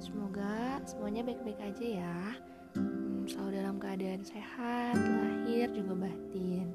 Semoga semuanya baik-baik aja ya. Hmm, Selalu dalam keadaan sehat, lahir juga batin.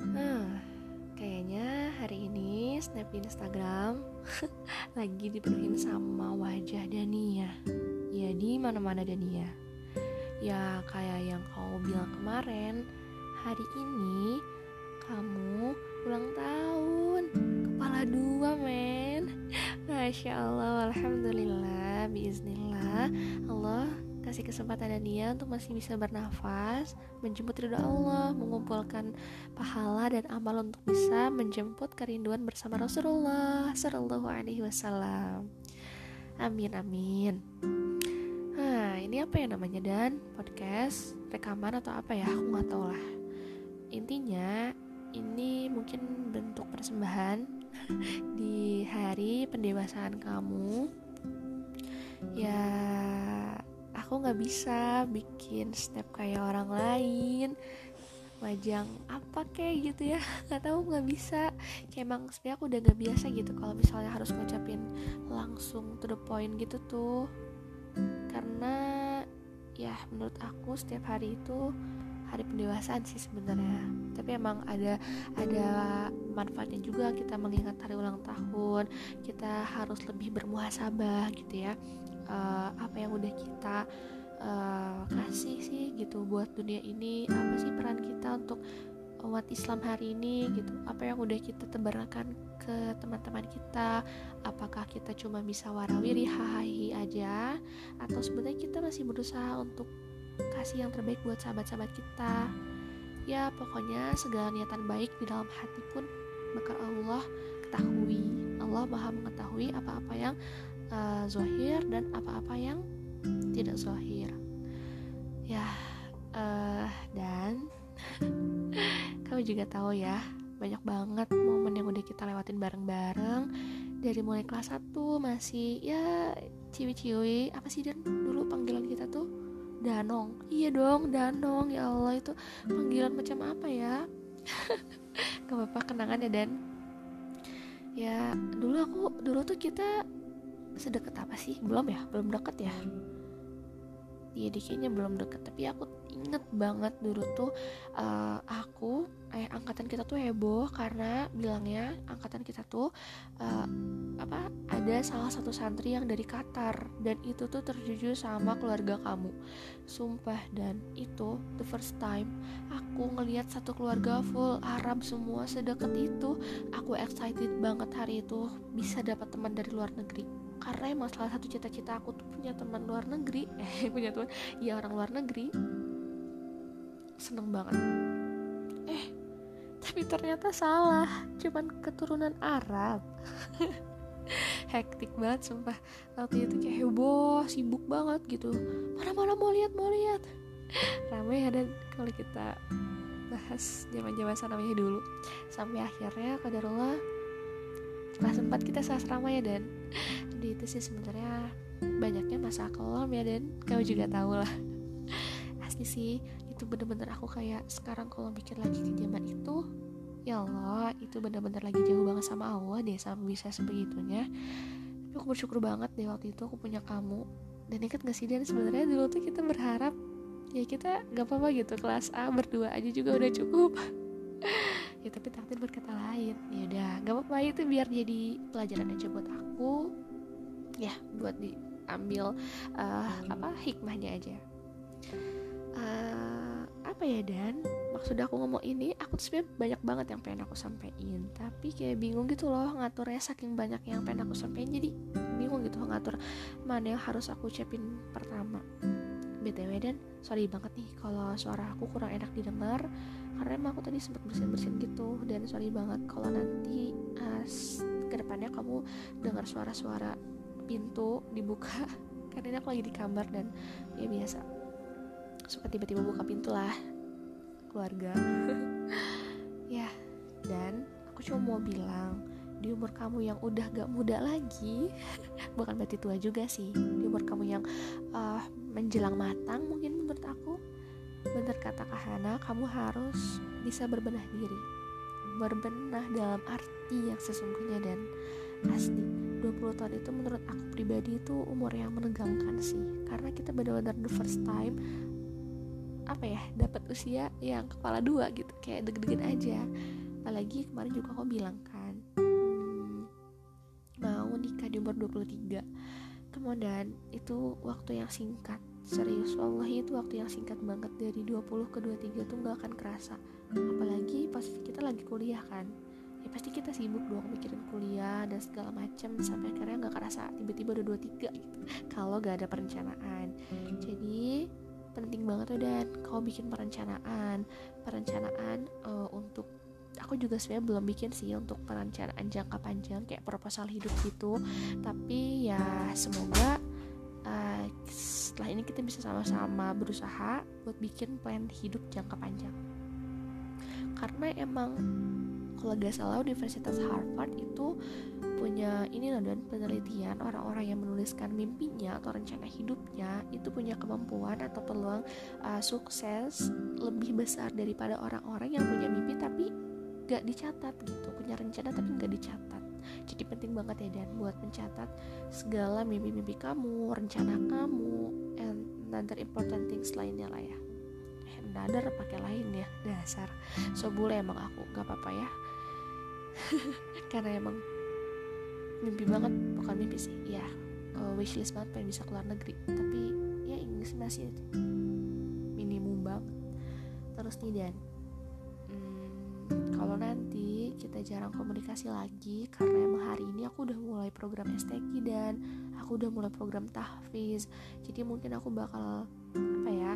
Nah, kayaknya hari ini snap Instagram lagi dipenuhin sama wajah Dania. Ya di mana-mana Dania. Ya kayak yang kau bilang kemarin hari ini kamu ulang tahun. Kepala men Masya Allah Alhamdulillah Bismillah Allah kasih kesempatan Dania untuk masih bisa bernafas menjemput ridho Allah mengumpulkan pahala dan amal untuk bisa menjemput kerinduan bersama Rasulullah Sallallahu Alaihi Wasallam amin amin Nah, ini apa ya namanya dan podcast, rekaman atau apa ya? Aku nggak tahu lah. Intinya ini mungkin bentuk persembahan di hari pendewasaan kamu. Ya, aku nggak bisa bikin step kayak orang lain. Majang apa kayak gitu ya? Nggak tahu nggak bisa. Kayak emang sebenarnya aku udah nggak biasa gitu kalau misalnya harus ngucapin langsung to the point gitu tuh. Karena ya menurut aku setiap hari itu hari pendewasaan sih sebenarnya. Tapi emang ada ada manfaatnya juga kita mengingat hari ulang tahun kita harus lebih bermuhasabah gitu ya. Uh, apa yang udah kita uh, kasih sih gitu buat dunia ini apa sih peran kita untuk umat Islam hari ini gitu. Apa yang udah kita tebarkan ke teman-teman kita apakah kita cuma bisa warawiri hahaha aja atau sebenarnya kita masih berusaha untuk kasih yang terbaik buat sahabat-sahabat kita. Ya pokoknya segala niatan baik di dalam hati pun bakal Allah ketahui. Allah maha mengetahui apa-apa yang uh, zohir dan apa-apa yang tidak zohir ya uh, dan kamu juga tahu ya banyak banget momen yang udah kita lewatin bareng-bareng. Dari mulai kelas 1 masih ya ciwi-ciwi apa sih dan? Dulu panggilan kita tuh danong. Iya dong danong. Ya Allah itu panggilan macam apa ya? Gak apa-apa kenangan ya dan. Ya dulu aku dulu tuh kita sedekat apa sih? Belum ya? Belum deket ya? Iya, kayaknya belum deket. Tapi aku inget banget dulu tuh uh, aku eh angkatan kita tuh heboh karena bilangnya angkatan kita tuh uh, apa ada salah satu santri yang dari Qatar dan itu tuh terjujur sama keluarga kamu. Sumpah dan itu the first time aku ngelihat satu keluarga full Arab semua sedekat itu aku excited banget hari itu bisa dapat teman dari luar negeri. Karena emang salah satu cita-cita aku tuh punya teman luar negeri eh punya teman ya orang luar negeri seneng banget. Eh tapi ternyata salah. Cuman keturunan Arab. Hektik banget sumpah. Waktu itu kayak heboh sibuk banget gitu. Mana mana mau lihat mau lihat. Ramai dan kalau kita bahas zaman zaman namanya dulu. Sampai akhirnya kadarullah kelas 4 kita sasrama ya dan. Di itu sih sebenarnya banyaknya masa kelam ya dan. Kau juga tahu lah asli sih. Itu bener-bener aku kayak sekarang kalau mikir lagi ke zaman itu ya Allah itu bener-bener lagi jauh banget sama Allah deh sampai bisa sebegitunya. Tapi aku bersyukur banget deh waktu itu aku punya kamu. Dan inget gak sih dan sebenarnya dulu tuh kita berharap ya kita gak apa-apa gitu kelas A berdua aja juga udah cukup. Ya tapi takdir berkata lain ya udah gak apa-apa itu biar jadi pelajaran aja buat aku. Ya buat diambil uh, apa hikmahnya aja uh, apa ya dan? Maksud aku ngomong ini aku tuh sebenarnya banyak banget yang pengen aku sampaikan tapi kayak bingung gitu loh ngaturnya saking banyak yang pengen aku sampaikan jadi bingung gitu ngatur mana yang harus aku ucapin pertama. Btw dan sorry banget nih kalau suara aku kurang enak didengar karena emang aku tadi sempat bersin-bersin gitu. Dan sorry banget kalau nanti uh, ke depannya kamu dengar suara-suara pintu dibuka karena ini aku lagi di kamar dan. Ya biasa suka tiba-tiba buka pintu lah. Keluarga. Ya dan aku cuma mau bilang di umur kamu yang udah gak muda lagi bukan berarti tua juga sih di umur kamu yang uh, menjelang matang mungkin menurut aku bener kata Kahana kamu harus bisa berbenah diri. Berbenah dalam arti yang sesungguhnya dan asli 20 tahun itu menurut aku pribadi itu umur yang menegangkan sih. Karena kita benar-benar the first time apa ya dapat usia yang kepala dua gitu kayak deg-degan aja. Apalagi kemarin juga kau bilang kan hmm, mau nikah di umur 23 kemudian itu waktu yang singkat. Serius wallahi itu waktu yang singkat banget. Dari 20 ke 23 tuh gak akan kerasa. Apalagi pas kita lagi kuliah kan. Ya pasti kita sibuk dong mikirin kuliah dan segala macam sampai akhirnya nggak kerasa tiba-tiba udah 23 gitu. Kalau gak ada perencanaan. Jadi penting banget tuh dan. Kau bikin perencanaan perencanaan uh, untuk aku juga sebenarnya belum bikin sih untuk perencanaan jangka panjang kayak proposal hidup gitu. Tapi ya semoga uh, setelah ini kita bisa sama-sama berusaha buat bikin plan hidup jangka panjang. Karena emang kalau gak salah Universitas Harvard itu punya ini loh dan penelitian orang-orang yang menuliskan mimpinya atau rencana hidupnya itu punya kemampuan atau peluang uh, sukses lebih besar daripada orang-orang yang punya mimpi tapi gak dicatat gitu punya rencana tapi gak dicatat. Jadi penting banget ya dan buat mencatat segala mimpi-mimpi kamu rencana kamu and another important things lainnya lah ya. Another pakai lain ya dasar. So boleh emang aku gak apa-apa ya karena emang mimpi banget bukan mimpi sih ya uh, wishlist banget pengen bisa keluar negeri. Tapi ya Inggris masih minimum banget. Terus nih dan. Hmm, kalau nanti kita jarang komunikasi lagi karena emang hari ini aku udah mulai program STQ dan. Aku udah mulai program tahfiz. Jadi mungkin aku bakal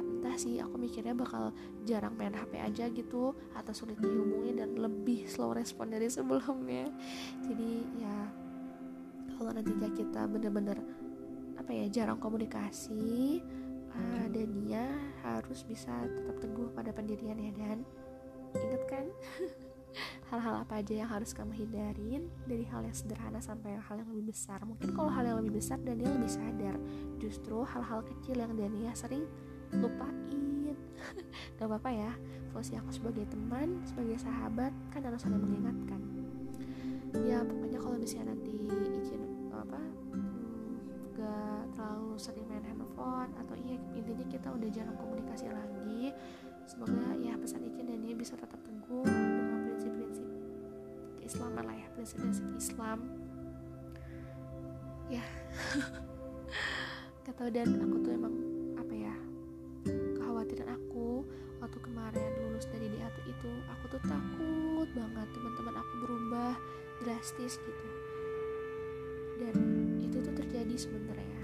entah sih aku mikirnya bakal jarang main HP aja gitu atau sulit dihubungi dan lebih slow respon dari sebelumnya. Jadi ya kalau nantinya kita bener-bener apa ya jarang komunikasi uh, dan dia harus bisa tetap teguh pada pendirian ya dan. Inget kan? Hal-hal apa aja yang harus kamu hindarin dari hal yang sederhana sampai hal yang lebih besar. Mungkin kalau hal yang lebih besar Dania lebih sadar. Justru hal-hal kecil yang Dania sering lupain. Gak apa-apa ya fungsi aku sebagai teman sebagai sahabat kan harus saling mengingatkan. Ya pokoknya kalau misalnya nanti izin apa hmm, gak terlalu sering main handphone atau iya intinya kita udah jarang komunikasi lagi semoga ya pesan izin dan dia bisa tetap teguh Islam lah ya prinsip-prinsip Islam. Ya. Gak dan aku tuh emang DA itu aku tuh takut banget teman-teman aku berubah drastis gitu. Dan itu tuh terjadi sebenarnya.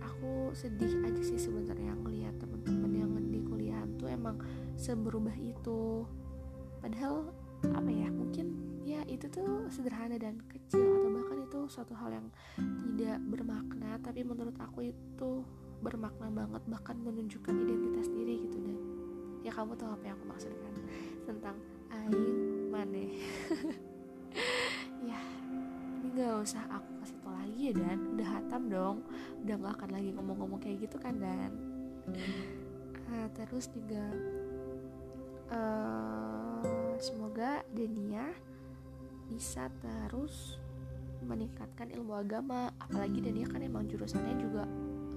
Aku sedih aja sih sebenarnya ngelihat teman-teman yang di kuliahan tuh emang seberubah itu. Padahal apa ya mungkin ya itu tuh sederhana dan kecil atau bahkan itu suatu hal yang tidak bermakna tapi menurut aku itu bermakna banget bahkan menunjukkan identitas diri gitu. Dan ya kamu tahu apa yang aku maksudkan tentang aing maneh. Ya ini gak usah aku kasih tau lagi ya dan. Udah hatam dong. Udah gak akan lagi ngomong-ngomong kayak gitu kan dan? Uh, terus juga uh, semoga Denia bisa terus meningkatkan ilmu agama. Apalagi dan dia kan emang jurusannya juga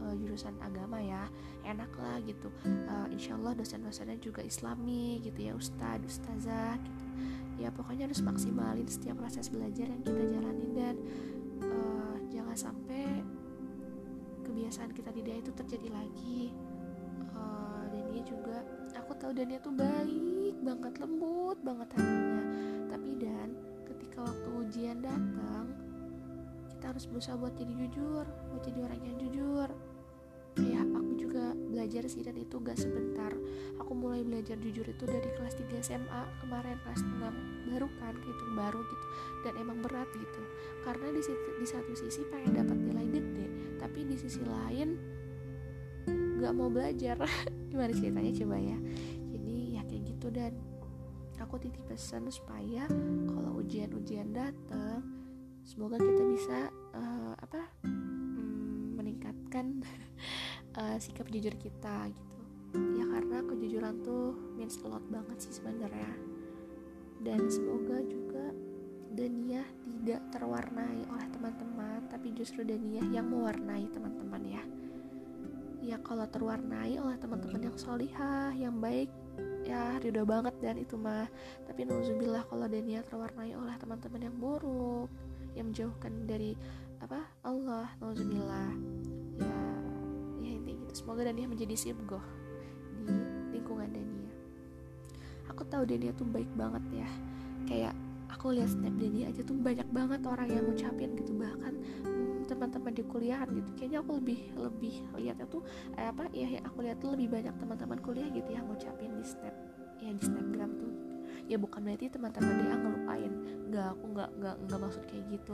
uh, jurusan agama ya enak lah gitu. Uh, insya Allah dosen-dosennya juga islami gitu ya ustadz ustazah gitu. Ya pokoknya harus maksimalin setiap proses belajar yang kita jalanin dan uh, jangan sampai kebiasaan kita dia itu terjadi lagi. Uh, dan dia juga aku tahu dan dia tuh baik banget lembut banget hatinya. Tapi dan ketika waktu ujian datang kita harus berusaha buat jadi jujur buat jadi orang yang jujur ya aku juga belajar sih dan itu gak sebentar. Aku mulai belajar jujur itu dari kelas 3 SMA kemarin kelas 6 baru kan itu baru gitu. Dan emang berat gitu. Karena di, situ, di satu sisi pengen dapat nilai gede tapi di sisi lain gak mau belajar. Gimana ceritanya? Coba ya. Jadi ya kayak gitu dan aku titip pesan supaya kalau ujian-ujian datang semoga kita bisa uh, apa meningkatkan uh, sikap jujur kita gitu. Ya karena kejujuran tuh means a lot banget sih sebenarnya. Dan semoga juga Dania tidak terwarnai oleh teman-teman tapi justru Dania yang mewarnai teman-teman ya. Ya kalau terwarnai oleh teman-teman yang solihah yang baik ya ridho banget dan itu mah. Tapi nauzubillah kalau Dania terwarnai oleh teman-teman yang buruk yang menjauhkan dari apa Allah nauzubillah semoga Dania menjadi sibgoh di lingkungan Dania. Aku tahu Dania tuh baik banget ya. Kayak aku lihat snap Denny aja tuh banyak banget orang yang ngucapin gitu. Bahkan hmm, teman-teman di kuliahan gitu. Kayaknya aku lebih lebih lihatnya tuh eh, apa ya yang aku lihat tuh lebih banyak teman-teman kuliah gitu yang ngucapin di snap ya di snapgram tuh ya bukan berarti teman-teman dia ngelupain. Nggak aku nggak nggak nggak maksud kayak gitu gitu.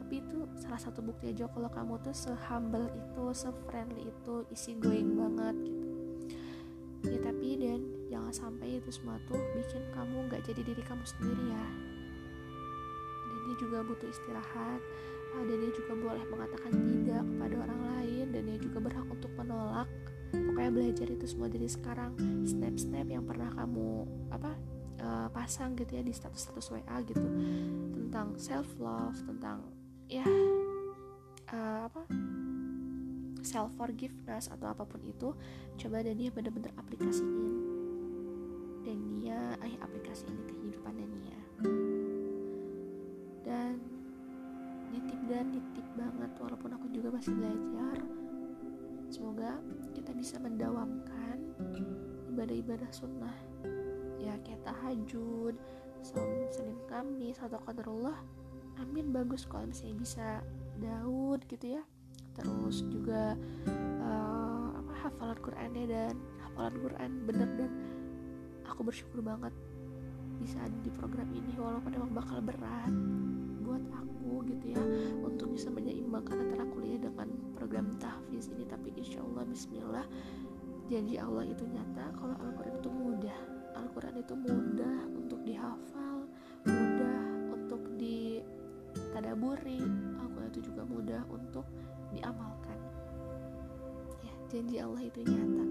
Tapi itu salah satu bukti aja kalau kamu tuh sehumble itu sefriendly itu isi going banget gitu. Ya tapi dan jangan sampai itu semua tuh bikin kamu nggak jadi diri kamu sendiri ya. Dia juga butuh istirahat uh, dan dia juga boleh mengatakan tidak kepada orang lain dan dia juga berhak untuk menolak. Pokoknya belajar itu semua dari sekarang. Snap-snap yang pernah kamu apa uh, pasang gitu ya di status-status WA gitu. Tentang self love tentang ya uh, apa self forgiveness atau apa pun itu coba dan dia bener-bener aplikasiin. Dan dia eh aplikasi ini kehidupan dan dia dan nitip dan nitip banget walaupun aku juga masih belajar. Semoga kita bisa mendawamkan ibadah-ibadah sunnah tahajud saum senin kamis atau qadarullah amin bagus kalau misalnya bisa Daud gitu ya. Terus juga uh, apa hafalan Qurannya dan hafalan Quran bener dan aku bersyukur banget bisa ada di program ini walaupun emang bakal berat buat aku gitu ya untuk bisa menyeimbangkan antara kuliah dengan program tahfiz ini. Tapi insya Allah Bismillah janji Allah itu nyata kalau Al-Quran itu mudah Al-Quran itu mudah untuk dihafal mudah untuk ditadaburi Al-Quran itu juga mudah untuk diamalkan. Ya janji Allah itu nyata.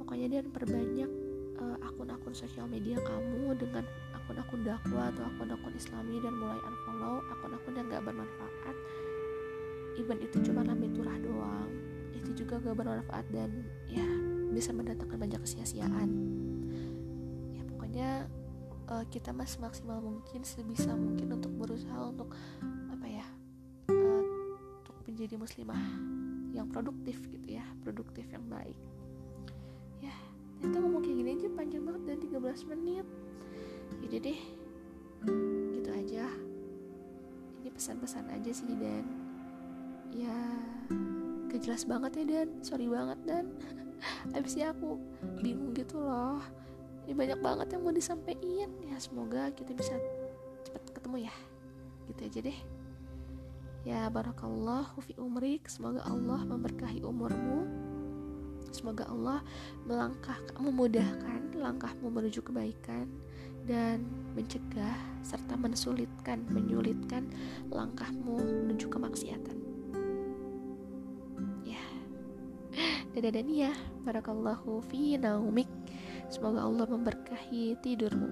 Pokoknya dia perbanyak uh, akun-akun sosial media kamu dengan akun-akun dakwah atau akun-akun islami dan mulai unfollow akun-akun yang gak bermanfaat even itu cuma lambe turah doang itu juga gak bermanfaat dan ya bisa mendatangkan banyak kesia-siaan pokoknya uh, kita mas maksimal mungkin sebisa mungkin untuk berusaha untuk apa ya uh, untuk menjadi muslimah yang produktif gitu ya produktif yang baik. Ternyata ngomong kayak gini aja panjang banget dan 13 menit. Jadi deh gitu aja. Ini pesan-pesan aja sih dan. Ya gak jelas banget ya dan. Sorry banget dan. Abisnya aku bingung gitu loh ini banyak banget yang mau disampaikan ya semoga kita bisa cepat ketemu ya gitu aja deh ya barakallahu fi umrik semoga Allah memberkahi umurmu Semoga Allah melangkah memudahkan langkahmu menuju kebaikan dan mencegah serta mensulitkan, menyulitkan langkahmu menuju kemaksiatan. Ya. Dadah dan ya, barakallahu fi naumik. Semoga Allah memberkahi tidurmu.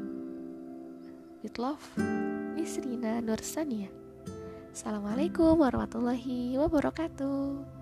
With love, Nisrina Nursania. Assalamualaikum warahmatullahi wabarakatuh.